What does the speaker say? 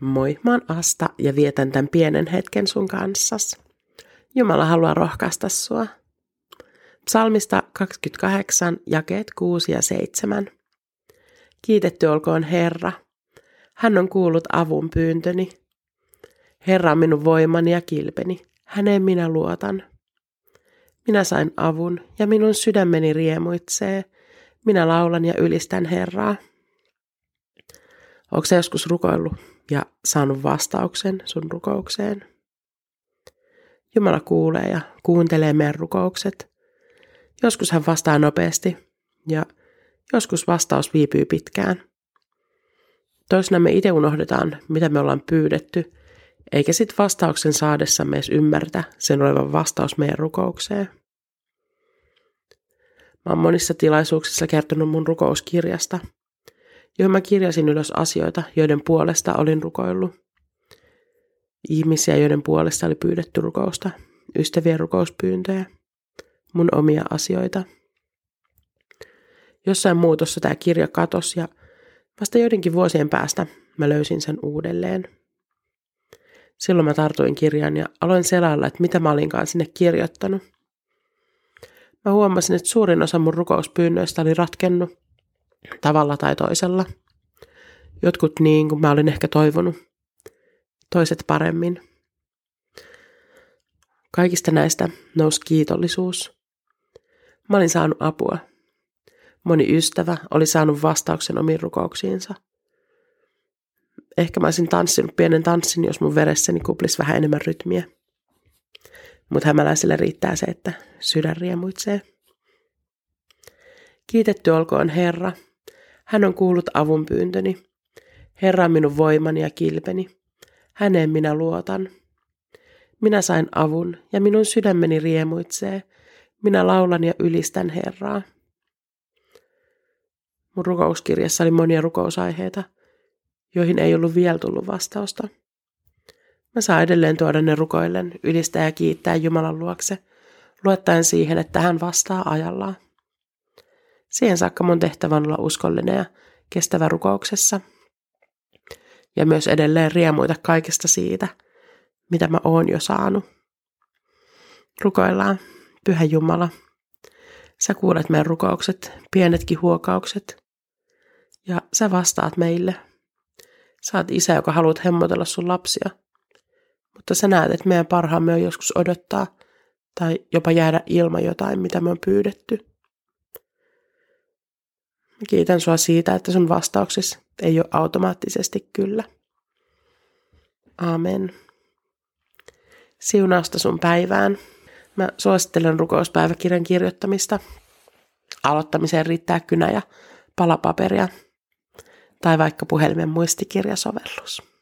Moi, mä oon Asta ja vietän tämän pienen hetken sun kanssas. Jumala haluaa rohkaista sua. Psalmista 28, jakeet 6 ja 7. Kiitetty olkoon Herra. Hän on kuullut avun pyyntöni. Herra on minun voimani ja kilpeni. Häneen minä luotan. Minä sain avun ja minun sydämeni riemuitsee. Minä laulan ja ylistän Herraa. Onko se joskus rukoillut ja saanut vastauksen sun rukoukseen? Jumala kuulee ja kuuntelee meidän rukoukset. Joskus hän vastaa nopeasti ja joskus vastaus viipyy pitkään. Toisena me itse unohdetaan, mitä me ollaan pyydetty, eikä sit vastauksen saadessamme edes ymmärtä sen olevan vastaus meidän rukoukseen. Mä oon monissa tilaisuuksissa kertonut mun rukouskirjasta – johon mä kirjasin ylös asioita, joiden puolesta olin rukoillut. Ihmisiä, joiden puolesta oli pyydetty rukousta, ystävien rukouspyyntöjä, mun omia asioita. Jossain muutossa tämä kirja katosi ja vasta joidenkin vuosien päästä mä löysin sen uudelleen. Silloin mä tartuin kirjan ja aloin selailla, että mitä mä olinkaan sinne kirjoittanut. Mä huomasin, että suurin osa mun rukouspyynnöistä oli ratkennut tavalla tai toisella. Jotkut niin kuin mä olin ehkä toivonut, toiset paremmin. Kaikista näistä nousi kiitollisuus. Mä olin saanut apua. Moni ystävä oli saanut vastauksen omiin rukouksiinsa. Ehkä mä olisin tanssinut pienen tanssin, jos mun veressäni kuplisi vähän enemmän rytmiä. Mutta hämäläiselle riittää se, että sydän riemuitsee. Kiitetty olkoon Herra, hän on kuullut avunpyyntöni. Herra on minun voimani ja kilpeni. Häneen minä luotan. Minä sain avun ja minun sydämeni riemuitsee. Minä laulan ja ylistän Herraa. Mun rukouskirjassa oli monia rukousaiheita, joihin ei ollut vielä tullut vastausta. Mä saan edelleen tuoda ne rukoillen, ylistää ja kiittää Jumalan luokse, luottaen siihen, että hän vastaa ajallaan. Siihen saakka mun tehtävä on olla uskollinen ja kestävä rukouksessa. Ja myös edelleen riemuita kaikesta siitä, mitä mä oon jo saanut. Rukoillaan, Pyhä Jumala. Sä kuulet meidän rukoukset, pienetkin huokaukset. Ja sä vastaat meille. Sä oot isä, joka haluat hemmotella sun lapsia. Mutta sä näet, että meidän parhaamme on joskus odottaa tai jopa jäädä ilman jotain, mitä me on pyydetty. Kiitän sua siitä, että sun vastauksessa ei ole automaattisesti kyllä. Amen. Siunausta sun päivään. Mä suosittelen rukouspäiväkirjan kirjoittamista. Aloittamiseen riittää kynä ja palapaperia tai vaikka puhelimen muistikirjasovellus.